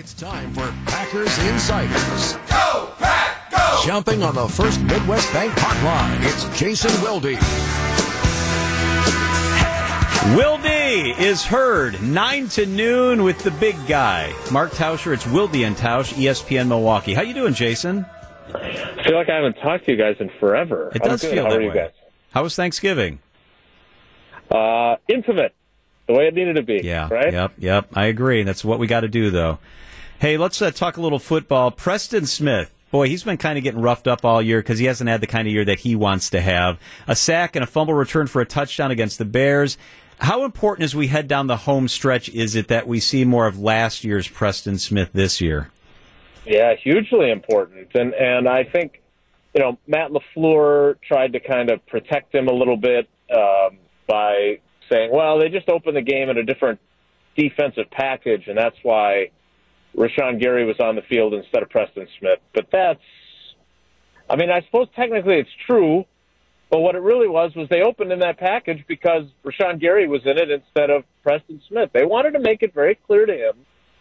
It's time for Packers Insiders. Go, Pack, go! Jumping on the first Midwest Bank hotline, it's Jason Wilde. Wilde is heard 9 to noon with the big guy. Mark Tauscher, it's Wilde and Tausch, ESPN Milwaukee. How you doing, Jason? I feel like I haven't talked to you guys in forever. It does feel How that are you way. guys? How was Thanksgiving? Uh, intimate, the way it needed to be. Yeah. Right. Yep. Yep. I agree. That's what we got to do, though. Hey, let's uh, talk a little football. Preston Smith. Boy, he's been kind of getting roughed up all year because he hasn't had the kind of year that he wants to have. A sack and a fumble return for a touchdown against the Bears. How important as we head down the home stretch is it that we see more of last year's Preston Smith this year? Yeah, hugely important, and and I think you know Matt Lafleur tried to kind of protect him a little bit um, by saying, well, they just opened the game in a different defensive package, and that's why Rashan Gary was on the field instead of Preston Smith. But that's, I mean, I suppose technically it's true, but what it really was was they opened in that package because Rashan Gary was in it instead of Preston Smith. They wanted to make it very clear to him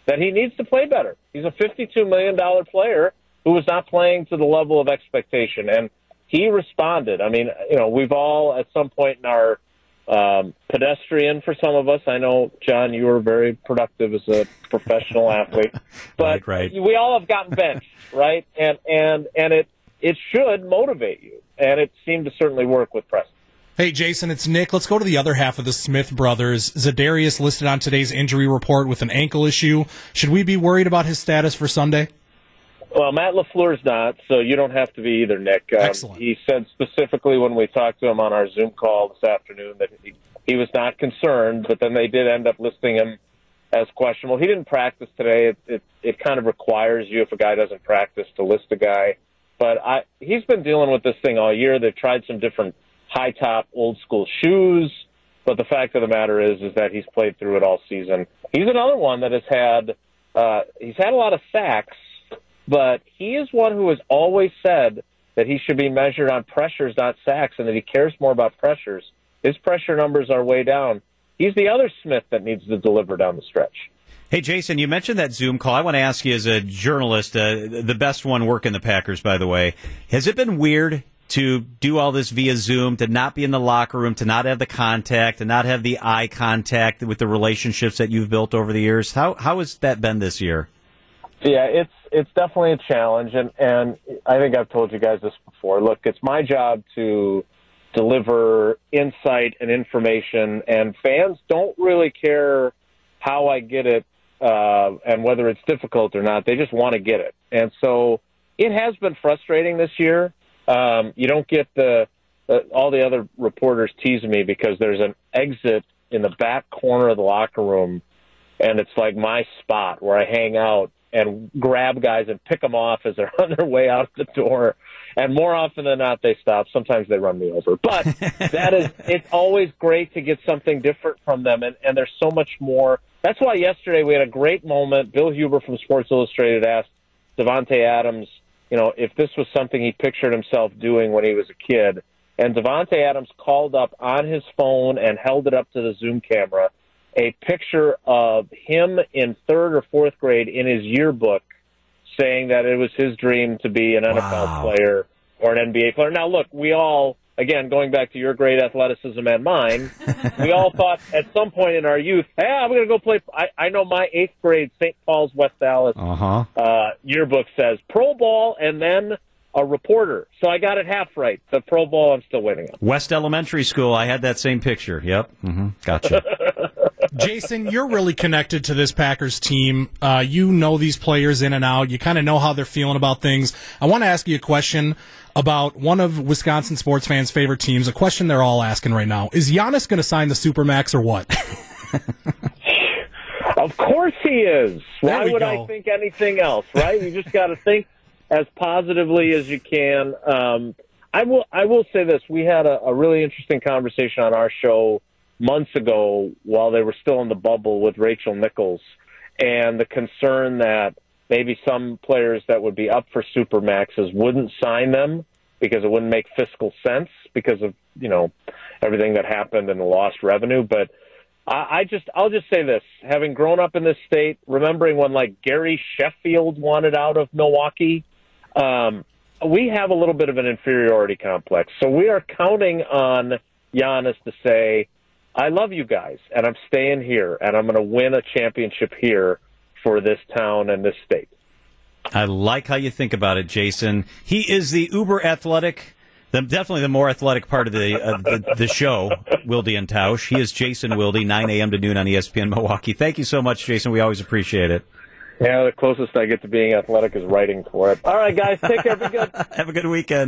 that he needs to play better. He's a $52 million player who was not playing to the level of expectation. And he responded. I mean, you know, we've all at some point in our um, pedestrian for some of us. I know, John, you were very productive as a professional athlete, but Right, right. we all have gotten benched, right? And and and it it should motivate you, and it seemed to certainly work with Preston. Hey, Jason, it's Nick. Let's go to the other half of the Smith brothers. Za'Darius listed on today's injury report with an ankle issue. Should we be worried about his status for Sunday? Well, Matt Lafleur's not, so you don't have to be either, Nick. Um, Excellent. He said specifically when we talked to him on our Zoom call this afternoon that he, he was not concerned, but then they did end up listing him as questionable. He didn't practice today. It, it it kind of requires you if a guy doesn't practice to list a guy. But I he's been dealing with this thing all year. They've tried some different high top old school shoes, but the fact of the matter is is that he's played through it all season. He's another one that has had uh, he's had a lot of sacks, but he is one who has always said that he should be measured on pressures, not sacks, and that he cares more about pressures. His pressure numbers are way down. He's the other Smith that needs to deliver down the stretch. Hey, Jason, you mentioned that Zoom call. I want to ask you, as a journalist, uh, the best one working the Packers, by the way, has it been weird to do all this via Zoom, to not be in the locker room, to not have the contact, to not have the eye contact with the relationships that you've built over the years? How how has that been this year? Yeah, it's it's definitely a challenge, and and I think I've told you guys this before. Look, it's my job to deliver insight and information, and fans don't really care how I get it uh, and whether it's difficult or not. They just want to get it, and so it has been frustrating this year. Um, you don't get the uh, all the other reporters teasing me because there's an exit in the back corner of the locker room and it's like my spot where I hang out and grab guys and pick them off as they're on their way out the door. And more often than not, they stop. Sometimes they run me over. But that is, it's always great to get something different from them. And, and there's so much more. That's why yesterday we had a great moment. Bill Huber from Sports Illustrated asked Davante Adams, you know, if this was something he pictured himself doing when he was a kid. And Davante Adams called up on his phone and held it up to the Zoom camera a picture of him in third or fourth grade in his yearbook saying that it was his dream to be an NFL Wow. player or an NBA player. Now, look, we all, again, going back to your great athleticism and mine, we all thought at some point in our youth, hey, I'm going to go play. I, I know my eighth grade St. Paul's West Dallas Uh huh. uh, yearbook says pro ball and then a reporter. So I got it half right. The pro ball, I'm still waiting on. West Elementary School. I had that same picture. Yep. Mm-hmm. Gotcha. Jason, you're really connected to this Packers team. Uh, you know these players in and out. You kind of know how they're feeling about things. I want to ask you a question about one of Wisconsin sports fans' favorite teams. A question they're all asking right now: Is Giannis going to sign the Supermax or what? Of course he is. There Why would go. I think anything else, right? You just got to think as positively as you can. Um, I will. I will say this: we had a, a really interesting conversation on our show months ago while they were still in the bubble with Rachel Nichols, and the concern that maybe some players that would be up for supermaxes wouldn't sign them because it wouldn't make fiscal sense because of you know everything that happened and the lost revenue, but. I, I just I'll just say this: having grown up in this state, remembering when like Gary Sheffield wanted out of Milwaukee, um, we have a little bit of an inferiority complex. So we are counting on Giannis to say, "I love you guys, and I'm staying here, and I'm going to win a championship here for this town and this state." I like how you think about it, Jason. He is the uber athletic the, definitely the more athletic part of the, uh, the, the show, Wilde and Tausch. He is Jason Wilde, 9 a.m. to noon on ESPN Milwaukee. Thank you so much, Jason. We always appreciate it. Yeah, the closest I get to being athletic is writing for it. All right, guys, take care. Be good. Have a good weekend.